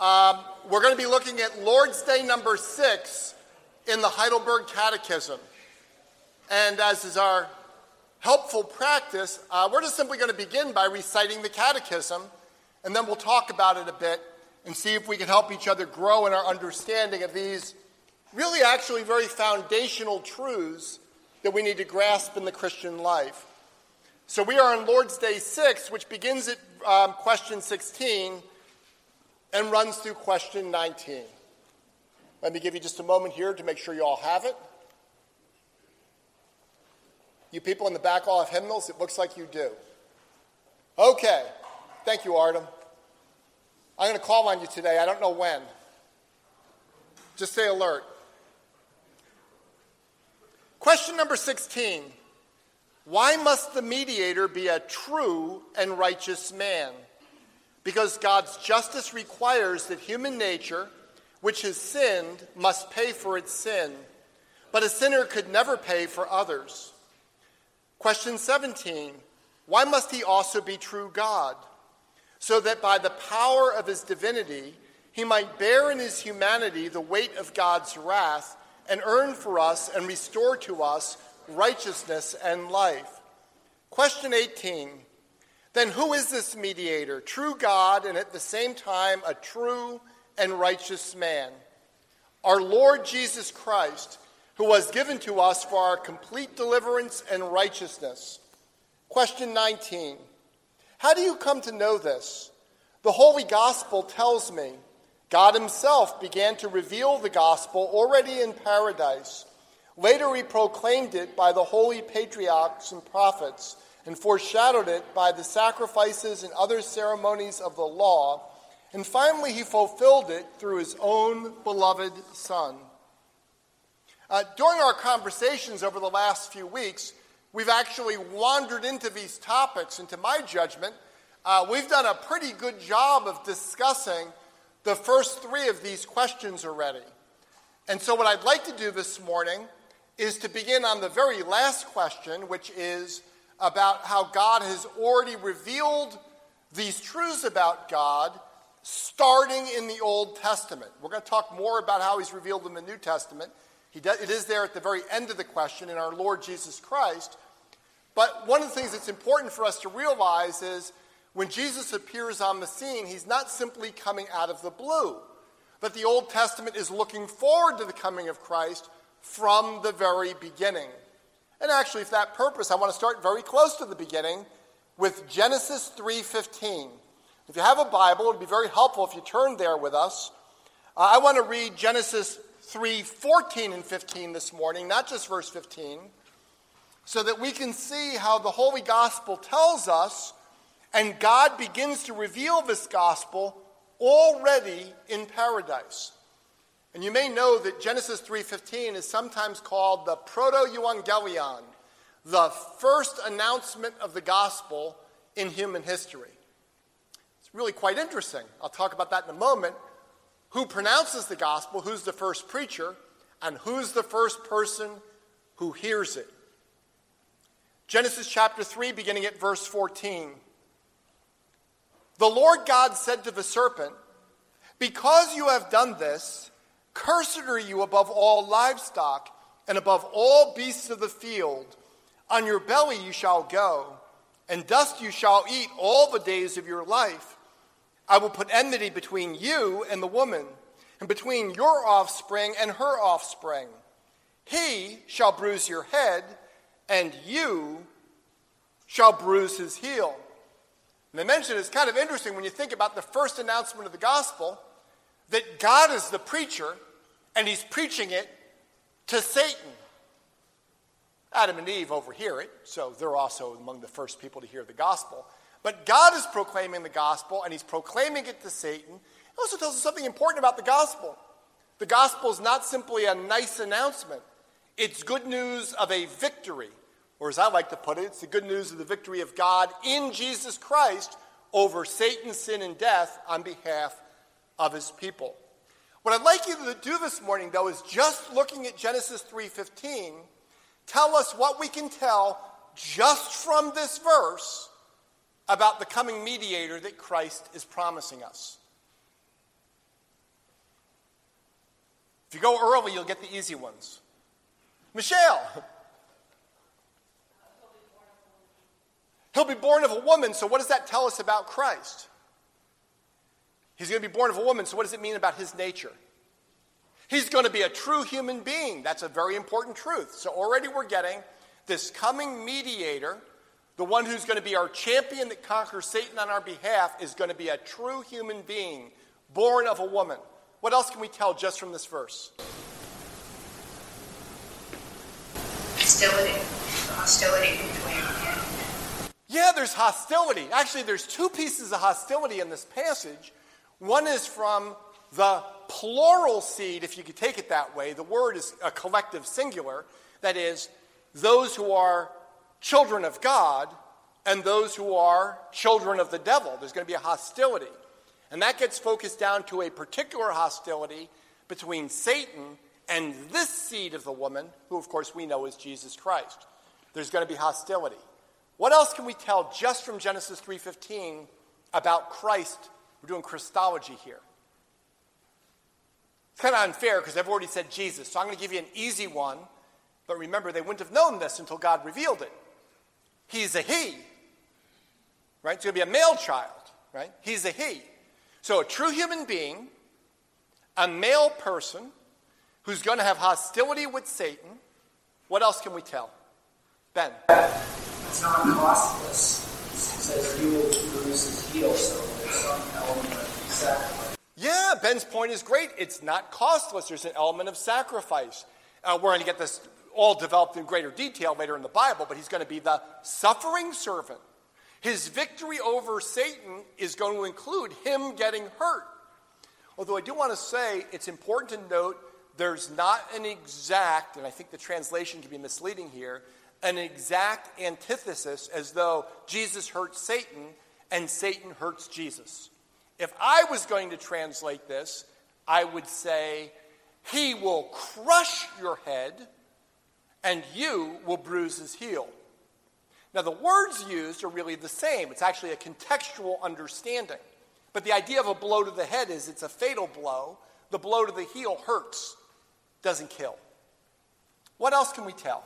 Um, we're going to be looking at Lord's Day number six in the Heidelberg Catechism. And as is our helpful practice, uh, we're just simply going to begin by reciting the Catechism, and then we'll talk about it a bit and see if we can help each other grow in our understanding of these really actually very foundational truths that we need to grasp in the Christian life. So we are on Lord's Day 6, which begins at um, question 16 and runs through question 19. Let me give you just a moment here to make sure you all have it. You people in the back all have hymnals? It looks like you do. Okay. Thank you, Artem. I'm going to call on you today. I don't know when. Just stay alert. Question number 16 Why must the mediator be a true and righteous man? Because God's justice requires that human nature, which has sinned, must pay for its sin, but a sinner could never pay for others. Question 17 Why must he also be true God? So that by the power of his divinity, he might bear in his humanity the weight of God's wrath and earn for us and restore to us righteousness and life. Question 18 Then who is this mediator? True God and at the same time a true and righteous man. Our Lord Jesus Christ, who was given to us for our complete deliverance and righteousness. Question 19 How do you come to know this? The Holy Gospel tells me God Himself began to reveal the gospel already in paradise. Later, He proclaimed it by the holy patriarchs and prophets and foreshadowed it by the sacrifices and other ceremonies of the law. And finally, He fulfilled it through His own beloved Son. Uh, during our conversations over the last few weeks, we've actually wandered into these topics, and to my judgment, uh, we've done a pretty good job of discussing the first three of these questions already. And so, what I'd like to do this morning is to begin on the very last question, which is about how God has already revealed these truths about God starting in the Old Testament. We're going to talk more about how He's revealed in the New Testament. Does, it is there at the very end of the question in our Lord Jesus Christ. But one of the things that's important for us to realize is when Jesus appears on the scene, he's not simply coming out of the blue, but the Old Testament is looking forward to the coming of Christ from the very beginning. And actually, for that purpose, I want to start very close to the beginning with Genesis 3:15. If you have a Bible, it would be very helpful if you turn there with us. Uh, I want to read Genesis 3:14 and 15 this morning, not just verse 15, so that we can see how the Holy Gospel tells us and God begins to reveal this gospel already in paradise. And you may know that Genesis 3:15 is sometimes called the proto-evangelion, the first announcement of the gospel in human history. It's really quite interesting. I'll talk about that in a moment. Who pronounces the gospel, who's the first preacher, and who's the first person who hears it. Genesis chapter 3 beginning at verse 14. The Lord God said to the serpent, Because you have done this, cursed are you above all livestock and above all beasts of the field. On your belly you shall go, and dust you shall eat all the days of your life. I will put enmity between you and the woman, and between your offspring and her offspring. He shall bruise your head, and you shall bruise his heel. And I mentioned it's kind of interesting when you think about the first announcement of the gospel that God is the preacher and he's preaching it to Satan. Adam and Eve overhear it, so they're also among the first people to hear the gospel. But God is proclaiming the gospel and he's proclaiming it to Satan. It also tells us something important about the gospel. The gospel is not simply a nice announcement, it's good news of a victory or as I like to put it, it's the good news of the victory of God in Jesus Christ over Satan, sin, and death on behalf of his people. What I'd like you to do this morning, though, is just looking at Genesis 3:15, tell us what we can tell just from this verse about the coming mediator that Christ is promising us. If you go early, you'll get the easy ones. Michelle. He'll be born of a woman, so what does that tell us about Christ? He's going to be born of a woman, so what does it mean about his nature? He's going to be a true human being. That's a very important truth. So already we're getting this coming mediator, the one who's going to be our champion that conquers Satan on our behalf, is going to be a true human being, born of a woman. What else can we tell just from this verse? Hostility. Hostility between. Yeah, there's hostility. Actually, there's two pieces of hostility in this passage. One is from the plural seed, if you could take it that way. The word is a collective singular. That is, those who are children of God and those who are children of the devil. There's going to be a hostility. And that gets focused down to a particular hostility between Satan and this seed of the woman, who of course we know is Jesus Christ. There's going to be hostility. What else can we tell just from Genesis 3:15 about Christ? We're doing Christology here. It's kind of unfair because I've already said Jesus. So I'm going to give you an easy one. But remember, they wouldn't have known this until God revealed it. He's a he. Right? It's going to be a male child. Right? He's a he. So a true human being, a male person who's going to have hostility with Satan. What else can we tell? Ben. It's not costless. It says you will bruise his heel, so Yeah, Ben's point is great. It's not costless. There's an element of sacrifice. Uh, we're going to get this all developed in greater detail later in the Bible, but he's going to be the suffering servant. His victory over Satan is going to include him getting hurt. Although I do want to say it's important to note there's not an exact, and I think the translation can be misleading here, an exact antithesis as though Jesus hurt Satan and Satan hurts Jesus. If I was going to translate this, I would say, He will crush your head, and you will bruise his heel. Now, the words used are really the same. It's actually a contextual understanding. But the idea of a blow to the head is it's a fatal blow. The blow to the heel hurts, doesn't kill. What else can we tell?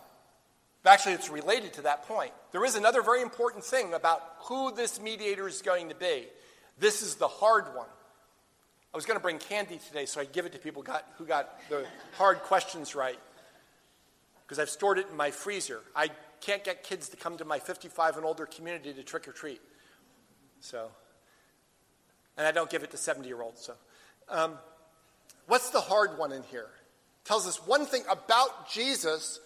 Actually, it's related to that point. There is another very important thing about who this mediator is going to be. This is the hard one. I was going to bring candy today, so I give it to people got, who got the hard questions right. Because I've stored it in my freezer. I can't get kids to come to my 55 and older community to trick or treat. So, and I don't give it to 70 year olds. So, um, what's the hard one in here? tells us one thing about Jesus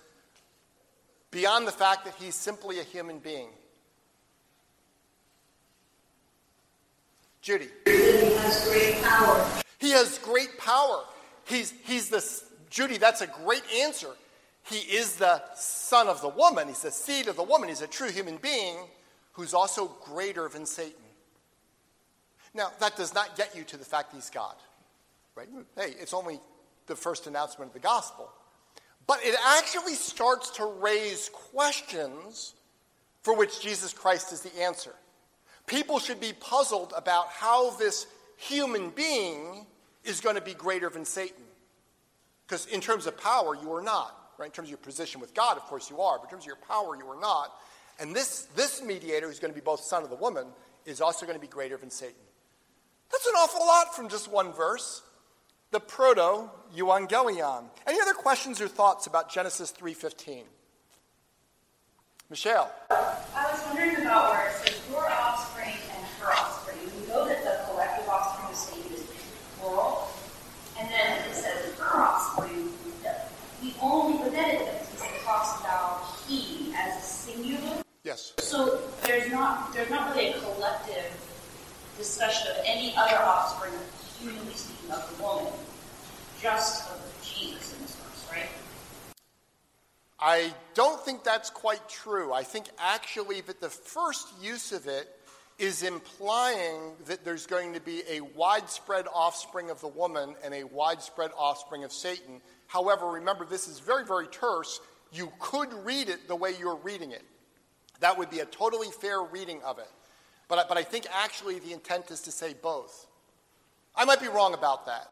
beyond the fact that he's simply a human being. Judy. He has great power. He has great power. He's, he's the, Judy, that's a great answer. He is the son of the woman. He's the seed of the woman. He's a true human being who's also greater than Satan. Now, that does not get you to the fact he's God, right? Hey, it's only the first announcement of the gospel. But it actually starts to raise questions for which Jesus Christ is the answer. People should be puzzled about how this human being is going to be greater than Satan. Because in terms of power, you are not. Right? In terms of your position with God, of course you are, but in terms of your power, you are not. And this, this mediator, who's going to be both son of the woman, is also going to be greater than Satan. That's an awful lot from just one verse. The proto euangelion. Any other questions or thoughts about Genesis 3:15? Michelle. I was wondering about where it says your offspring and her offspring. We know that the collective offspring is plural, and then it says her offspring. The only, but then it, it talks about he as a singular. Yes. So there's not there's not really a collective discussion of any other offspring, speaking, of the woman, just of Jesus in this verse, right? I don't think that's quite true. I think actually that the first use of it is implying that there's going to be a widespread offspring of the woman and a widespread offspring of Satan. However, remember, this is very, very terse. You could read it the way you're reading it. That would be a totally fair reading of it. But, but I think actually the intent is to say both. I might be wrong about that.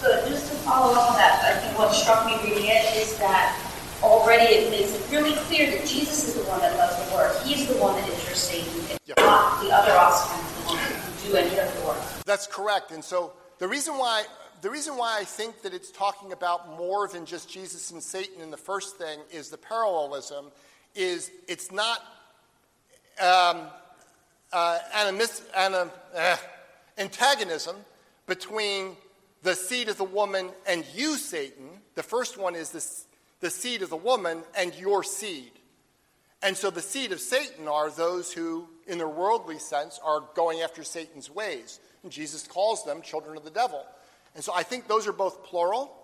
So just to follow up on that, I think what struck me reading it is that already it makes it really clear that Jesus is the one that does the work. He's the one that your Satan, Yeah. not the other offspring of the one who do any of the work. That's correct. And so the reason why the reason why I think that it's talking about more than just Jesus and Satan in the first thing is the parallelism is it's not um, uh, animis, anim, uh, antagonism between the seed of the woman and you, Satan. The first one is this, the seed of the woman and your seed. And so the seed of Satan are those who, in their worldly sense, are going after Satan's ways. And Jesus calls them children of the devil. And so I think those are both plural,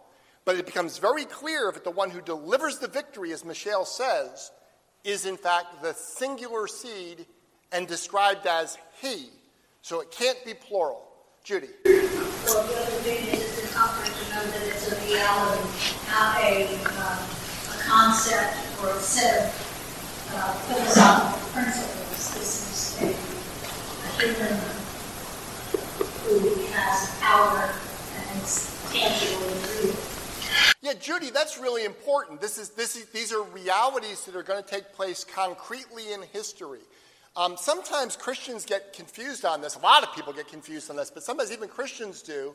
but it becomes very clear that the one who delivers the victory, as Michelle says, is in fact the singular seed and described as he. So it can't be plural. Judy. Well, the other thing is it's comfort to know that it's a reality, not a, um, a concept or a set of uh, philosophical principles. This is a, a human who has power and it's tangible and real. Yeah, Judy, that's really important. This is, this is, these are realities that are going to take place concretely in history. Um, sometimes Christians get confused on this. A lot of people get confused on this, but sometimes even Christians do.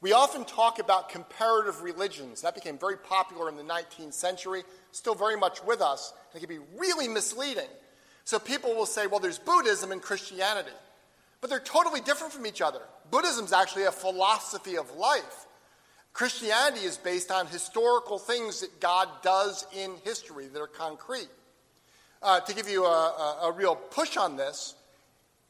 We often talk about comparative religions. That became very popular in the 19th century, still very much with us. It can be really misleading. So people will say, well, there's Buddhism and Christianity, but they're totally different from each other. Buddhism is actually a philosophy of life. Christianity is based on historical things that God does in history that are concrete. Uh, to give you a, a, a real push on this,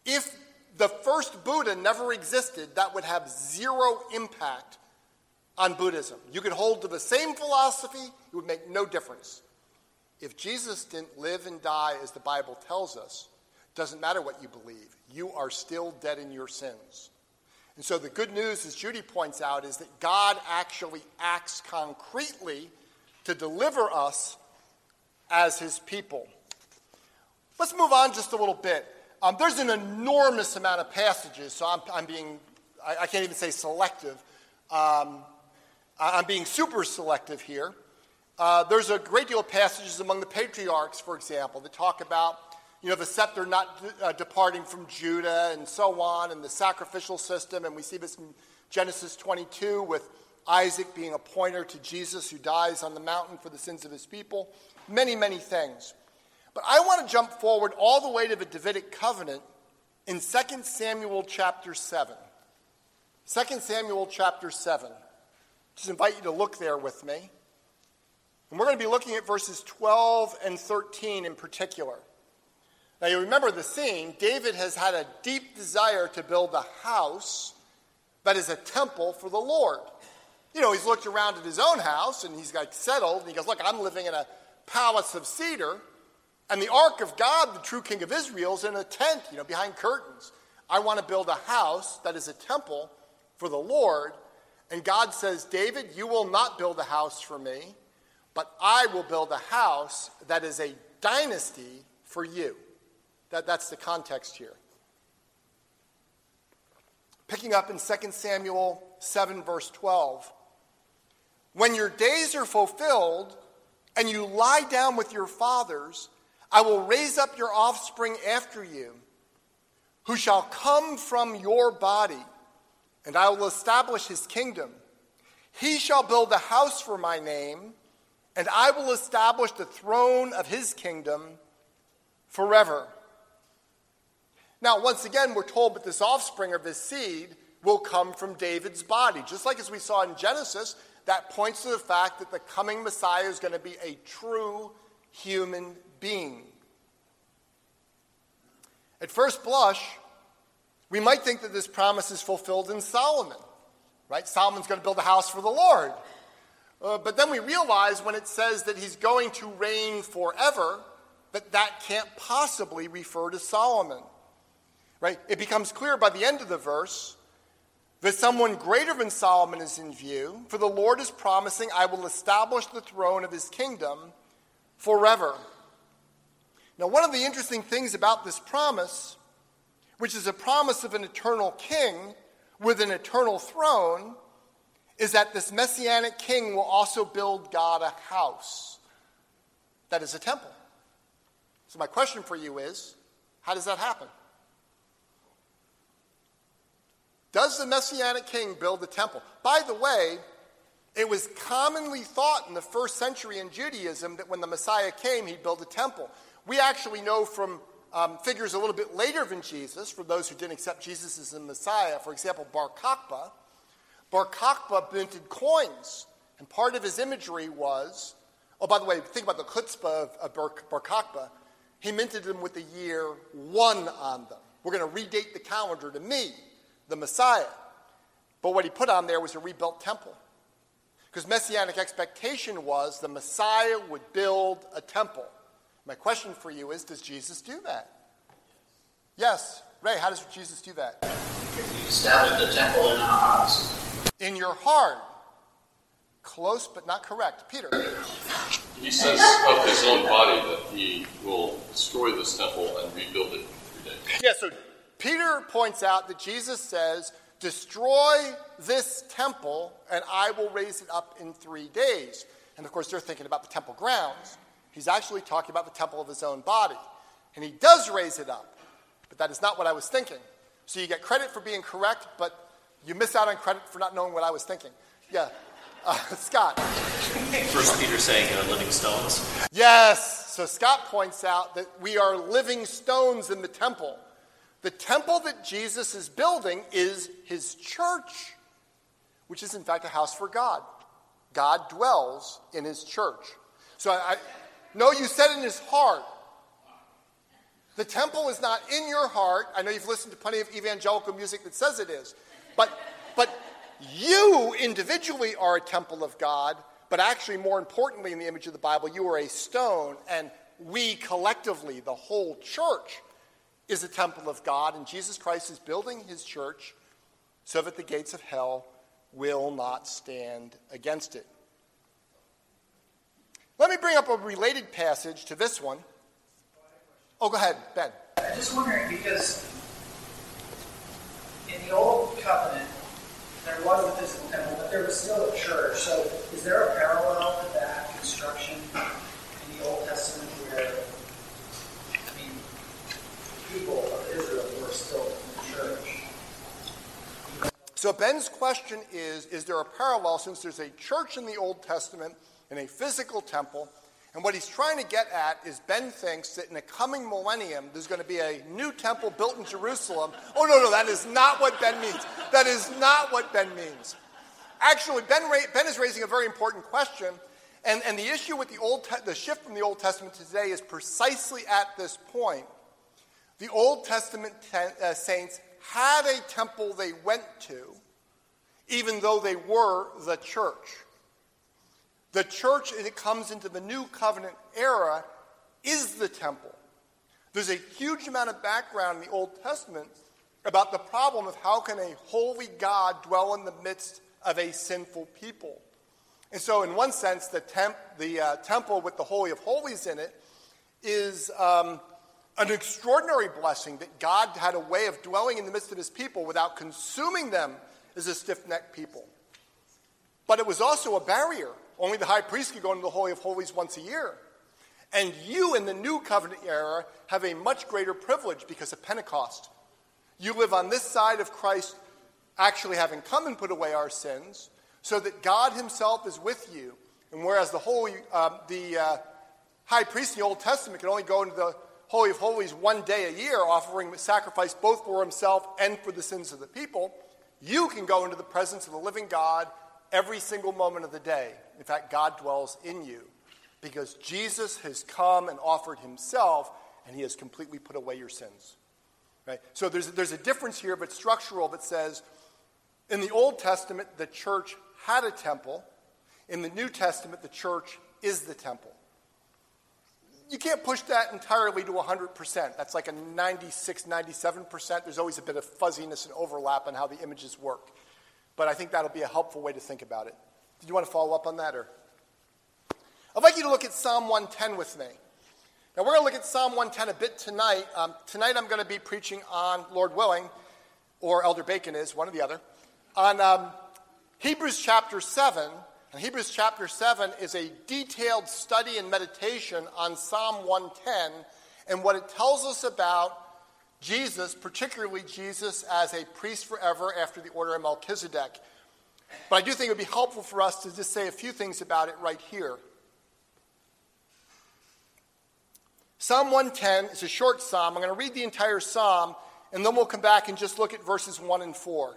if the first Buddha never existed, that would have zero impact on Buddhism. You could hold to the same philosophy, it would make no difference. If Jesus didn't live and die as the Bible tells us, doesn't matter what you believe, you are still dead in your sins. And so the good news, as Judy points out, is that God actually acts concretely to deliver us as his people. Let's move on just a little bit. Um, there's an enormous amount of passages, so I'm, I'm being, I, I, can't even say selective. Um, I'm being super selective here. Uh, there's a great deal of passages among the patriarchs, for example, that talk about you know, the scepter not uh, departing from Judah and so on, and the sacrificial system. And we see this in Genesis 22 with Isaac being a pointer to Jesus who dies on the mountain for the sins of his people. Many, many things. But I want to jump forward all the way to the Davidic covenant in 2 Samuel chapter 7. 2 Samuel chapter 7. Just invite you to look there with me. And we're going to be looking at verses 12 and 13 in particular. Now, you remember the scene. David has had a deep desire to build a house that is a temple for the Lord. You know, he's looked around at his own house and he's got settled and he goes, Look, I'm living in a palace of cedar, and the ark of God, the true king of Israel, is in a tent, you know, behind curtains. I want to build a house that is a temple for the Lord. And God says, David, you will not build a house for me, but I will build a house that is a dynasty for you. That, that's the context here. Picking up in 2 Samuel 7, verse 12. When your days are fulfilled and you lie down with your fathers, I will raise up your offspring after you, who shall come from your body, and I will establish his kingdom. He shall build a house for my name, and I will establish the throne of his kingdom forever. Now, once again, we're told that this offspring of this seed will come from David's body. Just like as we saw in Genesis, that points to the fact that the coming Messiah is going to be a true human being. At first blush, we might think that this promise is fulfilled in Solomon, right? Solomon's going to build a house for the Lord. Uh, but then we realize when it says that he's going to reign forever, that that can't possibly refer to Solomon. Right? It becomes clear by the end of the verse that someone greater than Solomon is in view, for the Lord is promising, I will establish the throne of his kingdom forever. Now, one of the interesting things about this promise, which is a promise of an eternal king, with an eternal throne is that this messianic king will also build God a house that is a temple. So, my question for you is how does that happen? Does the messianic king build a temple? By the way, it was commonly thought in the first century in Judaism that when the Messiah came, he'd build a temple. We actually know from um, figures a little bit later than Jesus, for those who didn't accept Jesus as the Messiah, for example, Bar Kokhba. Bar Kokhba minted coins, and part of his imagery was oh, by the way, think about the chutzpah of, of Bar, Bar Kokhba. He minted them with the year one on them. We're going to redate the calendar to me, the Messiah. But what he put on there was a rebuilt temple. Because messianic expectation was the Messiah would build a temple. My question for you is Does Jesus do that? Yes. Ray, how does Jesus do that? He established a temple in our hearts. In your heart. Close but not correct. Peter. He says of his own body that he will destroy this temple and rebuild it in three days. Yeah, so Peter points out that Jesus says, Destroy this temple, and I will raise it up in three days. And of course, they're thinking about the temple grounds. He's actually talking about the temple of his own body. And he does raise it up, but that is not what I was thinking. So you get credit for being correct, but you miss out on credit for not knowing what I was thinking. Yeah. Uh, Scott. First Peter saying uh, living stones. Yes. So Scott points out that we are living stones in the temple. The temple that Jesus is building is his church, which is in fact a house for God. God dwells in his church. So I, no, you said in his heart. The temple is not in your heart. I know you've listened to plenty of evangelical music that says it is. But, but you individually are a temple of God, but actually, more importantly, in the image of the Bible, you are a stone, and we collectively, the whole church, is a temple of God, and Jesus Christ is building his church so that the gates of hell will not stand against it. Let me bring up a related passage to this one. Oh, go ahead, Ben. I'm just wondering because in the old covenant, there was a physical temple, but there was still a church. So is there a parallel to that construction in the Old Testament where, I mean, of Israel still in the church? So Ben's question is Is there a parallel since there's a church in the Old Testament and a physical temple? And what he's trying to get at is Ben thinks that in the coming millennium, there's going to be a new temple built in Jerusalem. Oh, no, no, that is not what Ben means. That is not what Ben means. Actually, Ben, ben is raising a very important question. And, and the issue with the, Old Te- the shift from the Old Testament to today is precisely at this point. The Old Testament te- uh, saints had a temple they went to, even though they were the church. The church, as it comes into the new covenant era, is the temple. There's a huge amount of background in the Old Testament about the problem of how can a holy God dwell in the midst of a sinful people. And so, in one sense, the, temp, the uh, temple with the Holy of Holies in it is um, an extraordinary blessing that God had a way of dwelling in the midst of his people without consuming them as a stiff necked people. But it was also a barrier only the high priest could go into the Holy of Holies once a year. And you in the new covenant era have a much greater privilege because of Pentecost. You live on this side of Christ actually having come and put away our sins, so that God Himself is with you. And whereas the holy, uh, the uh, high priest in the Old Testament could only go into the Holy of Holies one day a year, offering sacrifice both for himself and for the sins of the people, you can go into the presence of the living God every single moment of the day. In fact, God dwells in you because Jesus has come and offered himself and he has completely put away your sins. Right? So there's, there's a difference here, but structural, that says in the Old Testament, the church had a temple. In the New Testament, the church is the temple. You can't push that entirely to 100%. That's like a 96, 97%. There's always a bit of fuzziness and overlap on how the images work. But I think that'll be a helpful way to think about it. Did you want to follow up on that? Or? I'd like you to look at Psalm 110 with me. Now, we're going to look at Psalm 110 a bit tonight. Um, tonight, I'm going to be preaching on, Lord willing, or Elder Bacon is, one or the other, on um, Hebrews chapter 7. And Hebrews chapter 7 is a detailed study and meditation on Psalm 110 and what it tells us about Jesus, particularly Jesus as a priest forever after the order of Melchizedek. But I do think it would be helpful for us to just say a few things about it right here. Psalm 110 is a short psalm. I'm going to read the entire psalm, and then we'll come back and just look at verses 1 and 4.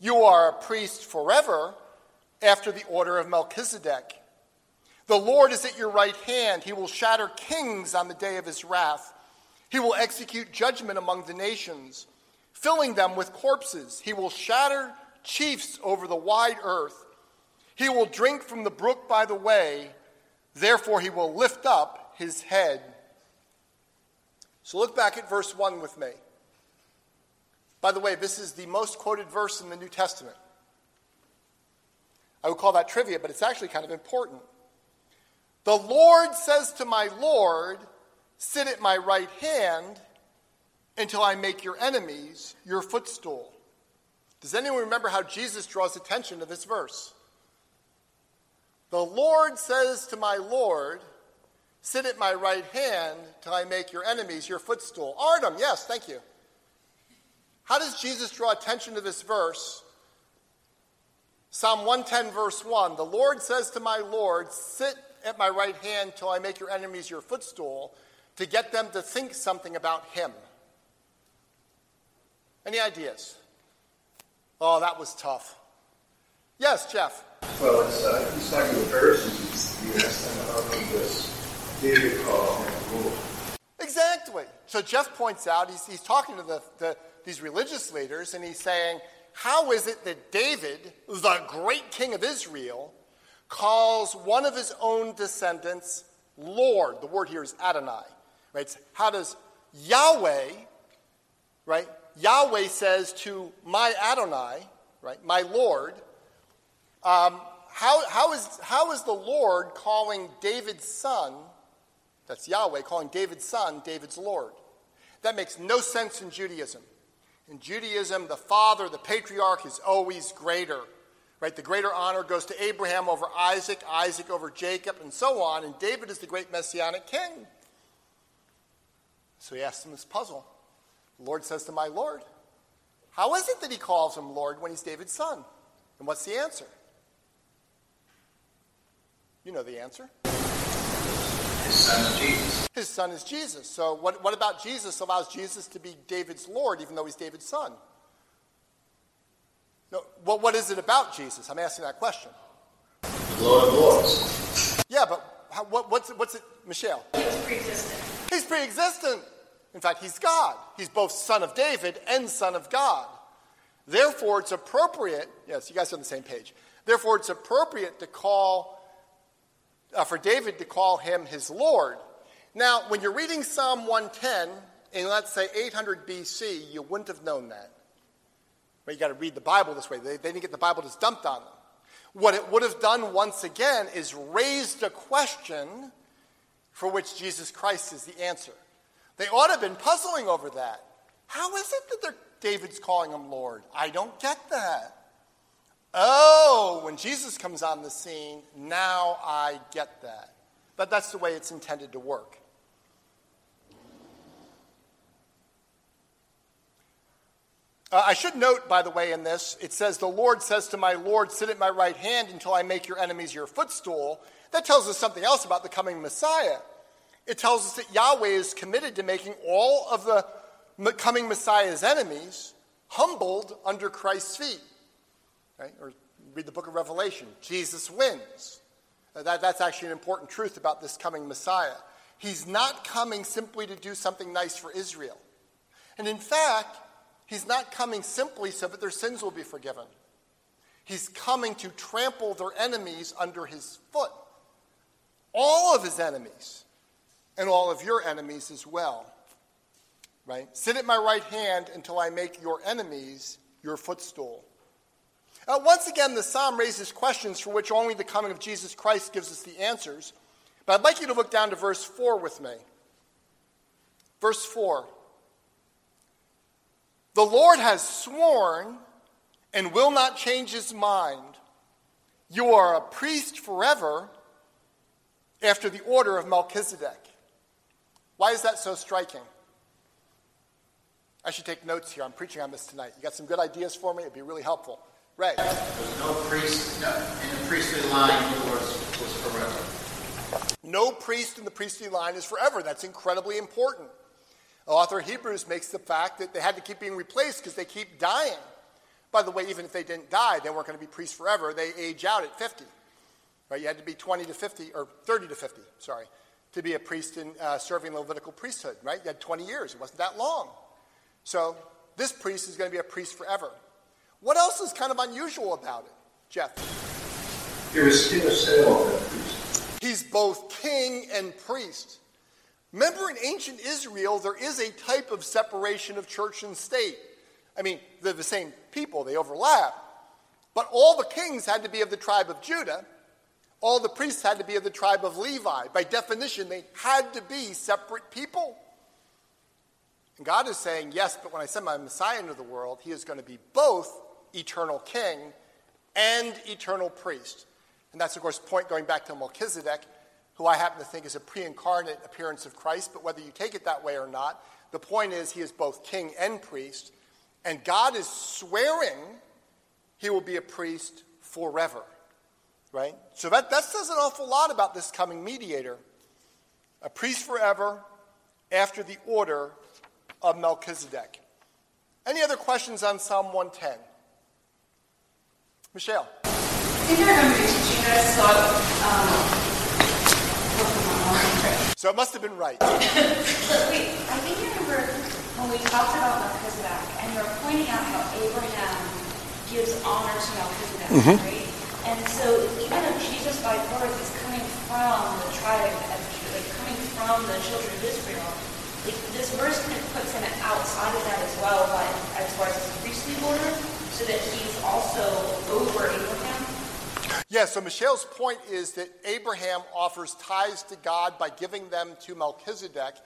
You are a priest forever after the order of Melchizedek. The Lord is at your right hand. He will shatter kings on the day of his wrath. He will execute judgment among the nations filling them with corpses. He will shatter chiefs over the wide earth. He will drink from the brook by the way, therefore, he will lift up his head. So look back at verse 1 with me. By the way, this is the most quoted verse in the New Testament. I would call that trivia, but it's actually kind of important. The Lord says to my Lord, Sit at my right hand until I make your enemies your footstool. Does anyone remember how Jesus draws attention to this verse? The Lord says to my Lord, Sit at my right hand till I make your enemies your footstool. Artem, yes, thank you. How does Jesus draw attention to this verse? Psalm 110, verse 1 The Lord says to my Lord, Sit at my right hand till I make your enemies your footstool, to get them to think something about Him. Any ideas? Oh, that was tough. Yes, Jeff. Well, it's, uh, it's like the Pharisees. You ask them come this David Lord. Exactly. So Jeff points out, he's, he's talking to the, the, these religious leaders, and he's saying, How is it that David, the great king of Israel, calls one of his own descendants Lord? The word here is Adonai. Right? How does Yahweh, right, Yahweh says to my Adonai, right, my Lord, um, how, how, is, how is the Lord calling David's son, that's Yahweh, calling David's son David's Lord? That makes no sense in Judaism. In Judaism, the father, the patriarch, is always greater. Right? The greater honor goes to Abraham over Isaac, Isaac over Jacob, and so on. And David is the great messianic king. So he asks him this puzzle. The Lord says to my Lord, How is it that he calls him Lord when he's David's son? And what's the answer? You know the answer. His son is Jesus. His son is Jesus. So, what, what about Jesus allows Jesus to be David's Lord, even though he's David's son? No, well, what is it about Jesus? I'm asking that question. The Lord of Lords. Yeah, but how, what, what's, it, what's it, Michelle? He's pre-existent. He's pre existent. In fact, he's God. He's both son of David and son of God. Therefore, it's appropriate, yes, you guys are on the same page. Therefore, it's appropriate to call, uh, for David to call him his Lord. Now, when you're reading Psalm 110 in, let's say, 800 BC, you wouldn't have known that. But you got to read the Bible this way. They, they didn't get the Bible just dumped on them. What it would have done once again is raised a question for which Jesus Christ is the answer. They ought to have been puzzling over that. How is it that David's calling him Lord? I don't get that. Oh, when Jesus comes on the scene, now I get that. But that's the way it's intended to work. Uh, I should note, by the way, in this, it says, The Lord says to my Lord, Sit at my right hand until I make your enemies your footstool. That tells us something else about the coming Messiah. It tells us that Yahweh is committed to making all of the coming Messiah's enemies humbled under Christ's feet. Right? Or read the book of Revelation. Jesus wins. Uh, that, that's actually an important truth about this coming Messiah. He's not coming simply to do something nice for Israel. And in fact, he's not coming simply so that their sins will be forgiven. He's coming to trample their enemies under his foot. All of his enemies, and all of your enemies as well. Right? Sit at my right hand until I make your enemies your footstool. Uh, once again, the psalm raises questions for which only the coming of Jesus Christ gives us the answers. But I'd like you to look down to verse 4 with me. Verse 4 The Lord has sworn and will not change his mind. You are a priest forever after the order of Melchizedek. Why is that so striking? I should take notes here. I'm preaching on this tonight. You got some good ideas for me? It'd be really helpful. Ray. There's no priest no, in the priestly line who was, was forever. No priest in the priestly line is forever. That's incredibly important. The author of Hebrews makes the fact that they had to keep being replaced because they keep dying. By the way, even if they didn't die, they weren't going to be priests forever. They age out at 50. Right? You had to be 20 to 50, or 30 to 50, sorry, to be a priest in uh, serving the Levitical priesthood, right? You had 20 years. It wasn't that long. So this priest is going to be a priest forever. What else is kind of unusual about it, Jeff? He was king of Salem, that priest. He's both king and priest. Remember, in ancient Israel, there is a type of separation of church and state. I mean, they're the same people, they overlap. But all the kings had to be of the tribe of Judah, all the priests had to be of the tribe of Levi. By definition, they had to be separate people. And God is saying, yes, but when I send my Messiah into the world, he is going to be both eternal king and eternal priest. And that's, of course, point going back to Melchizedek, who I happen to think is a pre incarnate appearance of Christ, but whether you take it that way or not, the point is he is both king and priest. And God is swearing he will be a priest forever. Right? So that, that says an awful lot about this coming mediator. A priest forever after the order of Melchizedek. Any other questions on Psalm 110? Michelle. I think I remember you teaching us about. Um, so it must have been right. wait, I think you remember when we talked about Melchizedek, and you were pointing out how Abraham gives honor to Melchizedek, mm-hmm. right? And so even if Jesus by birth is coming from the tribe of like coming from the children of Israel, like this verse kind of puts him outside of that as well, but as far as his priestly order, so that he's also over Abraham. Yeah, so Michelle's point is that Abraham offers tithes to God by giving them to Melchizedek.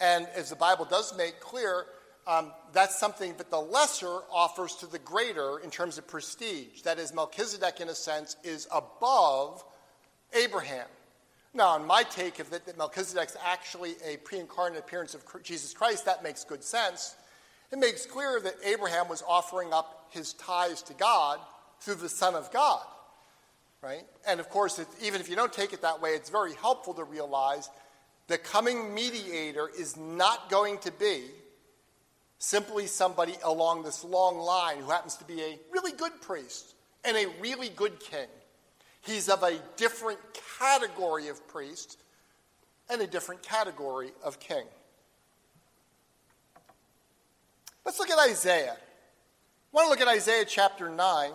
And as the Bible does make clear, um, that's something that the lesser offers to the greater in terms of prestige. That is, Melchizedek, in a sense, is above Abraham. Now, on my take of it, that Melchizedek's actually a pre incarnate appearance of Jesus Christ, that makes good sense. It makes clear that Abraham was offering up his tithes to God through the Son of God right? And of course, it, even if you don't take it that way, it's very helpful to realize the coming mediator is not going to be simply somebody along this long line who happens to be a really good priest and a really good king. He's of a different category of priest and a different category of king. Let's look at Isaiah. I want to look at Isaiah chapter 9.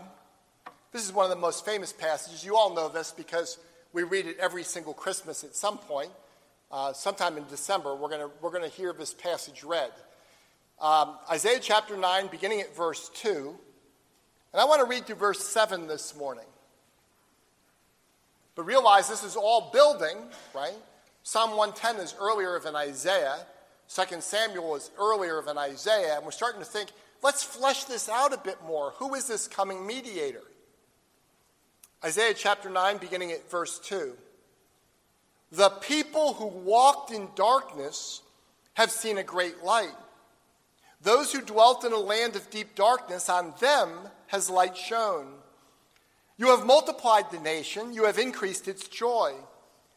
This is one of the most famous passages. You all know this because we read it every single Christmas at some point. Uh, sometime in December, we're going we're gonna hear this passage read. Um, Isaiah chapter 9, beginning at verse 2. And I want to read through verse 7 this morning. But realize this is all building, right? Psalm 110 is earlier than Isaiah. 2 Samuel is earlier than Isaiah. And we're starting to think, let's flesh this out a bit more. Who is this coming mediator? Isaiah chapter 9, beginning at verse 2. The people who walked in darkness have seen a great light. Those who dwelt in a land of deep darkness, on them has light shone. You have multiplied the nation, you have increased its joy.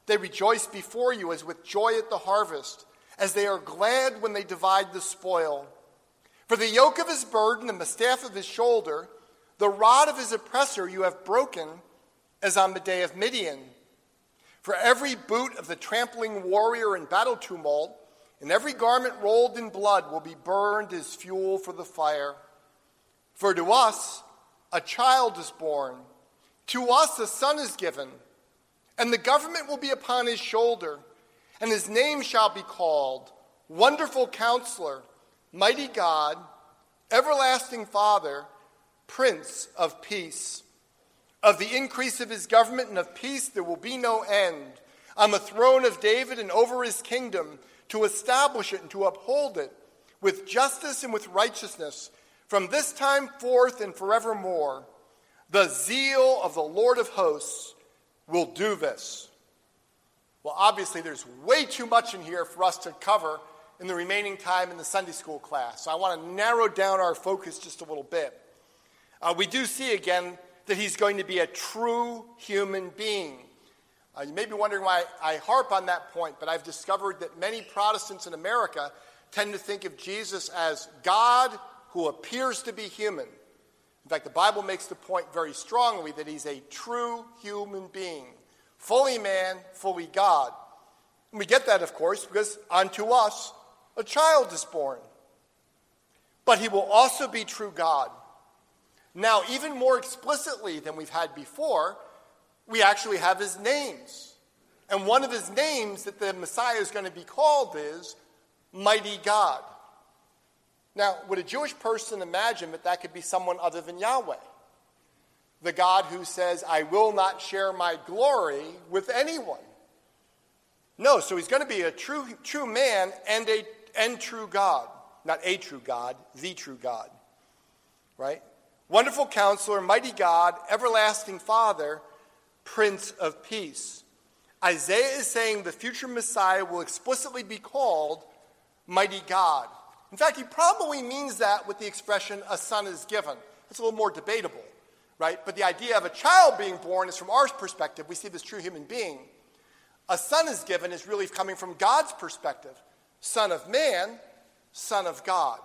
They rejoice before you as with joy at the harvest, as they are glad when they divide the spoil. For the yoke of his burden and the staff of his shoulder, the rod of his oppressor you have broken as on the day of Midian. For every boot of the trampling warrior in battle tumult, and every garment rolled in blood will be burned as fuel for the fire. For to us a child is born, to us a son is given, and the government will be upon his shoulder, and his name shall be called Wonderful Counselor, Mighty God, Everlasting Father, Prince of Peace. Of the increase of his government and of peace there will be no end. On the throne of David and over his kingdom, to establish it and to uphold it with justice and with righteousness from this time forth and forevermore. The zeal of the Lord of hosts will do this. Well, obviously, there's way too much in here for us to cover in the remaining time in the Sunday school class. So I want to narrow down our focus just a little bit. Uh, we do see again that he's going to be a true human being. Uh, you may be wondering why I harp on that point, but I've discovered that many Protestants in America tend to think of Jesus as God who appears to be human. In fact, the Bible makes the point very strongly that he's a true human being, fully man, fully God. And we get that, of course, because unto us a child is born. But he will also be true God. Now, even more explicitly than we've had before, we actually have his names. And one of his names that the Messiah is going to be called is Mighty God. Now, would a Jewish person imagine that that could be someone other than Yahweh? The God who says, I will not share my glory with anyone. No, so he's going to be a true, true man and a and true God. Not a true God, the true God. Right? Wonderful counselor, mighty God, everlasting Father, Prince of Peace. Isaiah is saying the future Messiah will explicitly be called Mighty God. In fact, he probably means that with the expression, a son is given. It's a little more debatable, right? But the idea of a child being born is from our perspective. We see this true human being. A son is given is really coming from God's perspective. Son of man, Son of God.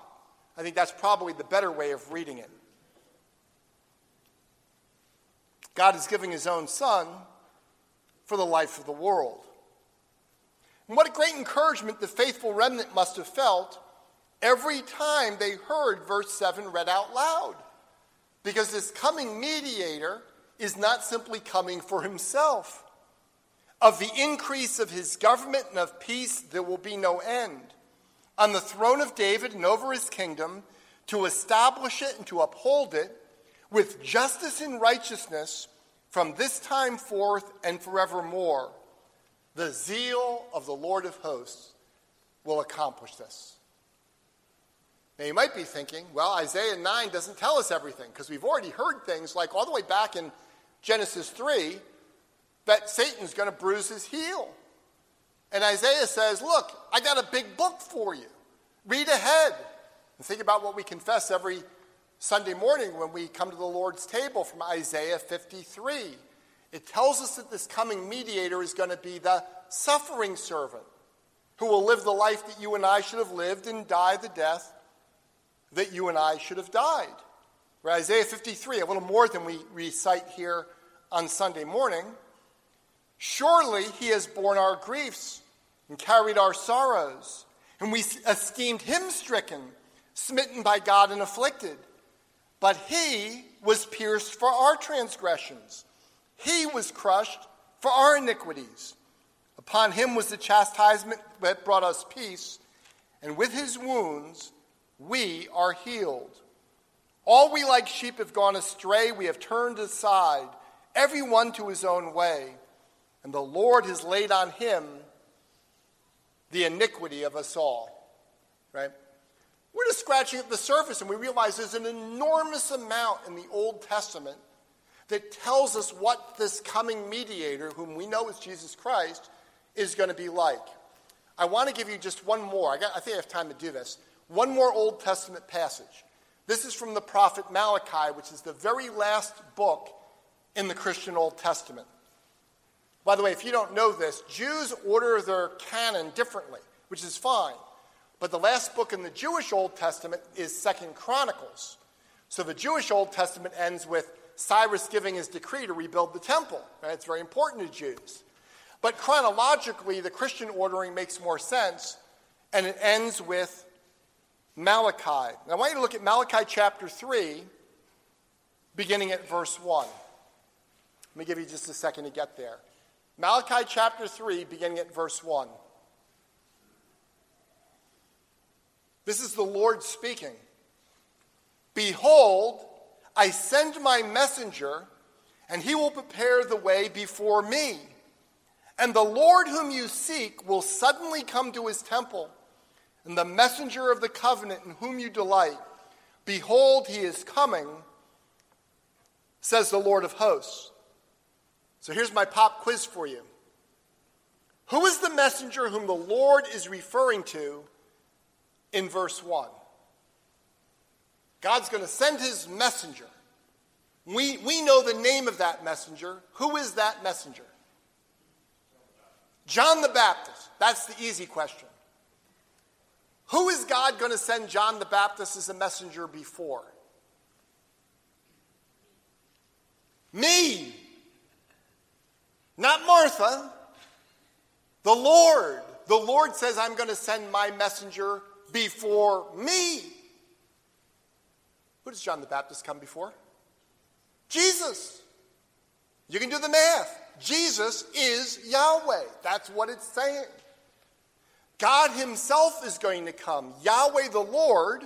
I think that's probably the better way of reading it. God is giving his own son for the life of the world. And what a great encouragement the faithful remnant must have felt every time they heard verse 7 read out loud. Because this coming mediator is not simply coming for himself. Of the increase of his government and of peace, there will be no end. On the throne of David and over his kingdom, to establish it and to uphold it, with justice and righteousness from this time forth and forevermore. The zeal of the Lord of hosts will accomplish this. Now, you might be thinking, well, Isaiah 9 doesn't tell us everything because we've already heard things like all the way back in Genesis 3 that Satan's going to bruise his heel. And Isaiah says, Look, I got a big book for you. Read ahead. And think about what we confess every Sunday morning when we come to the Lord's table from Isaiah 53. It tells us that this coming mediator is going to be the suffering servant who will live the life that you and I should have lived and die the death that you and I should have died. Isaiah 53, a little more than we recite here on Sunday morning. Surely he has borne our griefs and carried our sorrows, and we esteemed him stricken, smitten by God, and afflicted. But he was pierced for our transgressions, he was crushed for our iniquities. Upon him was the chastisement that brought us peace, and with his wounds we are healed. All we like sheep have gone astray, we have turned aside, every one to his own way, and the Lord has laid on him the iniquity of us all. Right? We're just scratching at the surface and we realize there's an enormous amount in the Old Testament that tells us what this coming mediator, whom we know is Jesus Christ, is going to be like. I want to give you just one more. I, got, I think I have time to do this. One more Old Testament passage. This is from the prophet Malachi, which is the very last book in the Christian Old Testament. By the way, if you don't know this, Jews order their canon differently, which is fine. But the last book in the Jewish Old Testament is Second Chronicles. So the Jewish Old Testament ends with Cyrus giving his decree to rebuild the temple. Right? It's very important to Jews. But chronologically, the Christian ordering makes more sense. and it ends with Malachi. Now, I want you to look at Malachi chapter 3, beginning at verse 1. Let me give you just a second to get there. Malachi chapter 3, beginning at verse 1. This is the Lord speaking. Behold, I send my messenger, and he will prepare the way before me. And the Lord whom you seek will suddenly come to his temple, and the messenger of the covenant in whom you delight. Behold, he is coming, says the Lord of hosts. So here's my pop quiz for you. Who is the messenger whom the Lord is referring to in verse 1? God's going to send his messenger. We, we know the name of that messenger. Who is that messenger? John the Baptist. That's the easy question. Who is God going to send John the Baptist as a messenger before? Me. Not Martha. The Lord. The Lord says, I'm going to send my messenger before me. Who does John the Baptist come before? Jesus. You can do the math. Jesus is Yahweh. That's what it's saying. God Himself is going to come, Yahweh the Lord,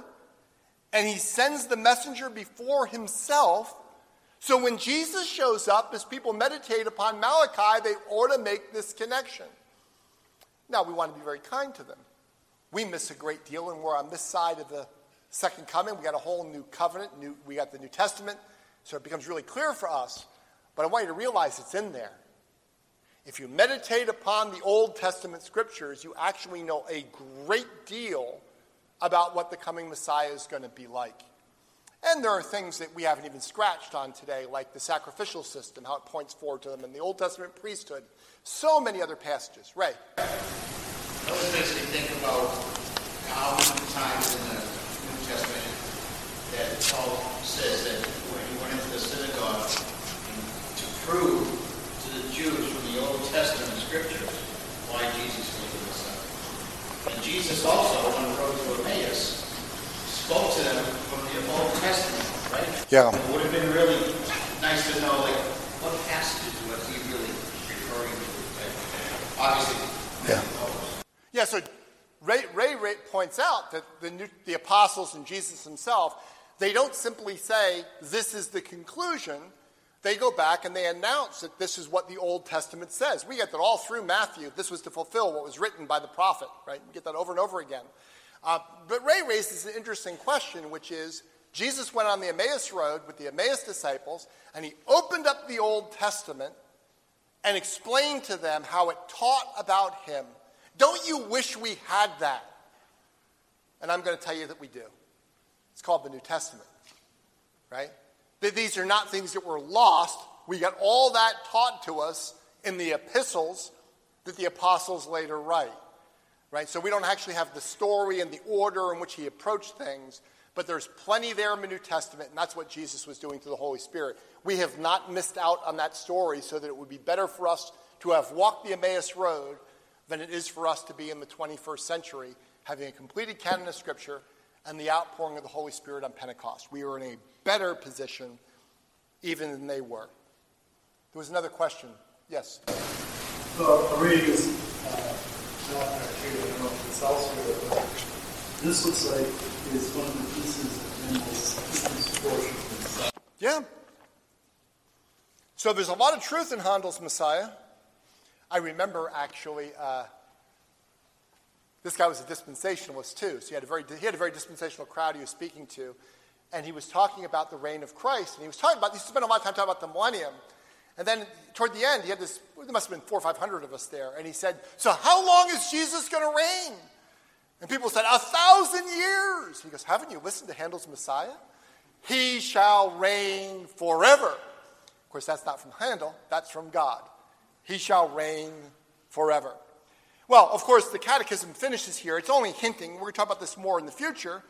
and He sends the messenger before Himself. So when Jesus shows up, as people meditate upon Malachi, they ought to make this connection. Now, we want to be very kind to them. We miss a great deal, and we're on this side of the second coming. We got a whole new covenant, new, we got the New Testament, so it becomes really clear for us. But I want you to realize it's in there. If you meditate upon the Old Testament scriptures, you actually know a great deal about what the coming Messiah is going to be like. And there are things that we haven't even scratched on today, like the sacrificial system, how it points forward to them and the Old Testament priesthood. So many other passages. Ray. Those makes basically think about how many times in the New Testament that Paul says that when he went into the synagogue to prove to the Jews from the Old Testament scriptures why Jesus was the Messiah. And Jesus also, on the road to Emmaus, spoke to them from the Old Testament, right? Yeah. It would have been really nice to know, like, what passage was he really referring to? Like, obviously, Yeah. Yeah, so Ray, Ray, Ray points out that the, new, the apostles and Jesus himself, they don't simply say, this is the conclusion. They go back and they announce that this is what the Old Testament says. We get that all through Matthew. This was to fulfill what was written by the prophet, right? We get that over and over again. Uh, but Ray raises an interesting question, which is Jesus went on the Emmaus Road with the Emmaus disciples, and he opened up the Old Testament and explained to them how it taught about him don't you wish we had that? And I'm going to tell you that we do. It's called the New Testament, right? That these are not things that were lost. We got all that taught to us in the epistles that the apostles later write, right? So we don't actually have the story and the order in which he approached things, but there's plenty there in the New Testament, and that's what Jesus was doing through the Holy Spirit. We have not missed out on that story so that it would be better for us to have walked the Emmaus Road than it is for us to be in the 21st century, having a completed canon of Scripture and the outpouring of the Holy Spirit on Pentecost. We are in a better position even than they were. There was another question. Yes? So, I'm reading this, uh, I don't know if it's elsewhere, but this looks like it's one of the pieces in this portion. Yeah. So there's a lot of truth in Handel's Messiah. I remember actually, uh, this guy was a dispensationalist too, so he had, a very, he had a very dispensational crowd he was speaking to, and he was talking about the reign of Christ, and he was talking about, he spent a lot of time talking about the millennium, and then toward the end, he had this, there must have been four or five hundred of us there, and he said, So how long is Jesus going to reign? And people said, A thousand years. He goes, Haven't you listened to Handel's Messiah? He shall reign forever. Of course, that's not from Handel, that's from God. He shall reign forever. Well, of course, the catechism finishes here. It's only hinting. We're going to talk about this more in the future.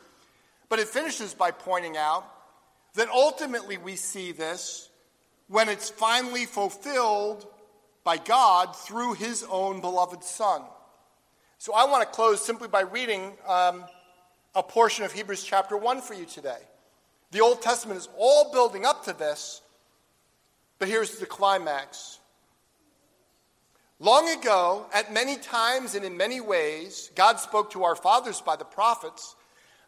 But it finishes by pointing out that ultimately we see this when it's finally fulfilled by God through his own beloved Son. So I want to close simply by reading um, a portion of Hebrews chapter 1 for you today. The Old Testament is all building up to this, but here's the climax. Long ago, at many times and in many ways, God spoke to our fathers by the prophets,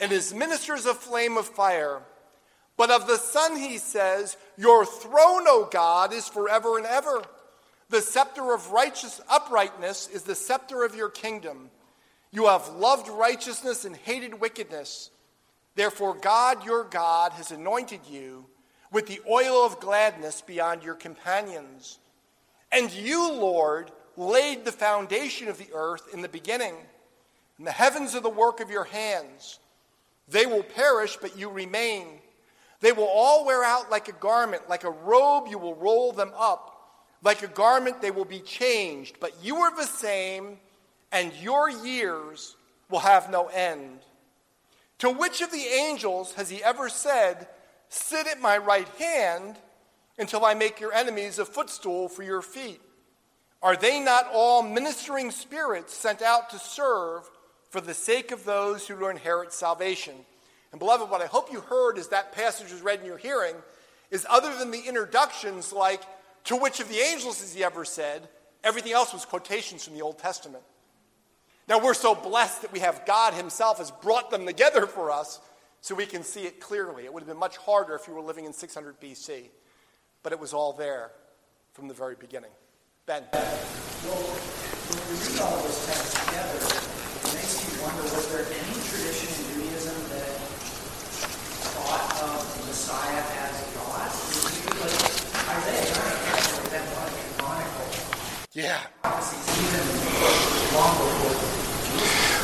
and his ministers a flame of fire. But of the Son, he says, Your throne, O God, is forever and ever. The scepter of righteous uprightness is the scepter of your kingdom. You have loved righteousness and hated wickedness. Therefore, God, your God, has anointed you with the oil of gladness beyond your companions. And you, Lord, laid the foundation of the earth in the beginning, and the heavens are the work of your hands. They will perish, but you remain. They will all wear out like a garment, like a robe, you will roll them up. Like a garment, they will be changed, but you are the same, and your years will have no end. To which of the angels has he ever said, Sit at my right hand? until I make your enemies a footstool for your feet? Are they not all ministering spirits sent out to serve for the sake of those who will inherit salvation? And, beloved, what I hope you heard as that passage was read in your hearing is other than the introductions, like, to which of the angels has he ever said, everything else was quotations from the Old Testament. Now, we're so blessed that we have God Himself has brought them together for us so we can see it clearly. It would have been much harder if you were living in 600 BC but it was all there from the very beginning. Ben. Well, when we read all those texts together, it makes me wonder was there any tradition in Judaism that thought of the Messiah as God? Like Isaiah of that like canonical. Yeah. Even long before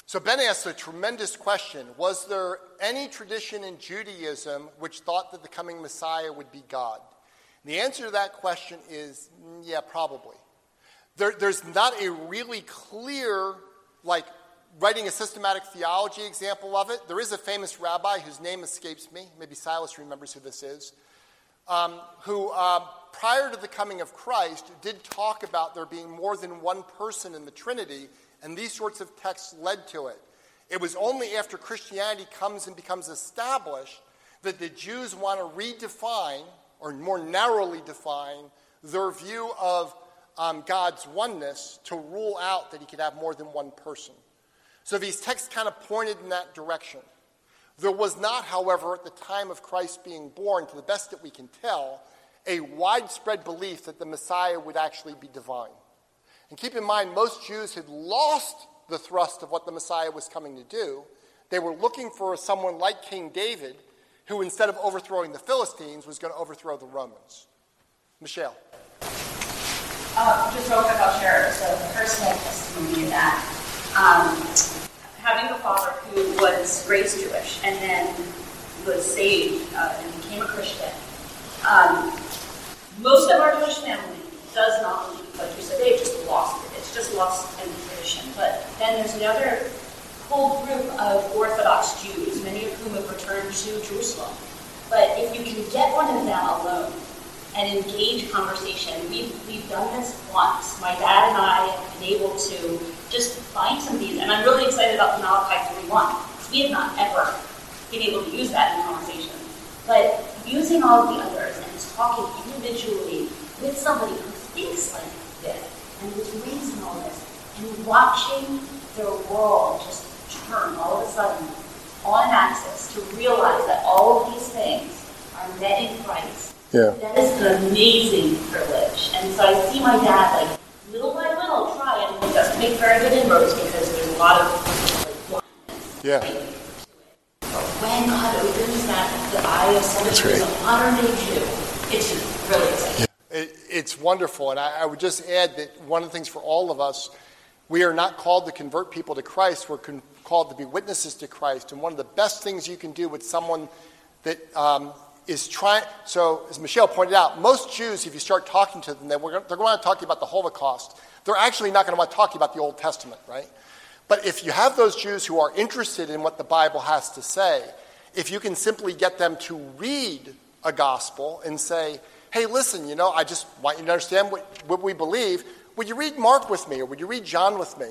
so Ben asked a tremendous question. Was there any tradition in Judaism which thought that the coming Messiah would be God? The answer to that question is mm, yeah, probably. There, there's not a really clear, like, writing a systematic theology example of it. There is a famous rabbi whose name escapes me. Maybe Silas remembers who this is. Um, who, uh, prior to the coming of Christ, did talk about there being more than one person in the Trinity, and these sorts of texts led to it. It was only after Christianity comes and becomes established that the Jews want to redefine or more narrowly define, their view of um, God's oneness to rule out that he could have more than one person. So these texts kind of pointed in that direction. There was not, however, at the time of Christ being born, to the best that we can tell, a widespread belief that the Messiah would actually be divine. And keep in mind, most Jews had lost the thrust of what the Messiah was coming to do. They were looking for someone like King David who, instead of overthrowing the Philistines, was going to overthrow the Romans. Michelle. Uh, just real quick, I'll share so personal testimony that. Um, having a father who was raised Jewish and then was saved uh, and became a Christian. Um, most of our Jewish family does not believe, like you said, they've just lost it. It's just lost in the tradition. But then there's another whole group of Orthodox Jews, many of whom have returned to Jerusalem. But if you can get one of them alone and engage conversation, we've, we've done this once. My dad and I have been able to just find some of these, and I'm really excited about the Malachi 3.1. We have not ever been able to use that in conversation. But using all of the others and talking individually with somebody who thinks like this and who's raised in all this, and watching their world just turn all of a sudden on axis to realize that all of these things are met in Christ. Yeah. That is an amazing privilege. And so I see my dad like little by little try and he doesn't make very good inroads because there's a lot of like, Yeah. but when God opens that the eye of someone That's who is right. a modern day Jew, it's really exciting. It, it's wonderful. And I, I would just add that one of the things for all of us, we are not called to convert people to Christ. We're con- called to be witnesses to Christ. And one of the best things you can do with someone that um, is trying, so as Michelle pointed out, most Jews, if you start talking to them, they're, they're going to to talk to you about the Holocaust. They're actually not going to want to talk about the Old Testament, right? But if you have those Jews who are interested in what the Bible has to say, if you can simply get them to read a gospel and say, hey, listen, you know, I just want you to understand what, what we believe. Would you read Mark with me or would you read John with me?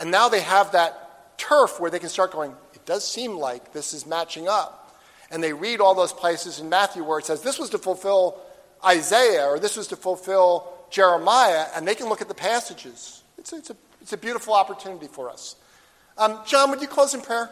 And now they have that turf where they can start going, it does seem like this is matching up. And they read all those places in Matthew where it says this was to fulfill Isaiah or this was to fulfill Jeremiah, and they can look at the passages. It's, it's, a, it's a beautiful opportunity for us. Um, John, would you close in prayer?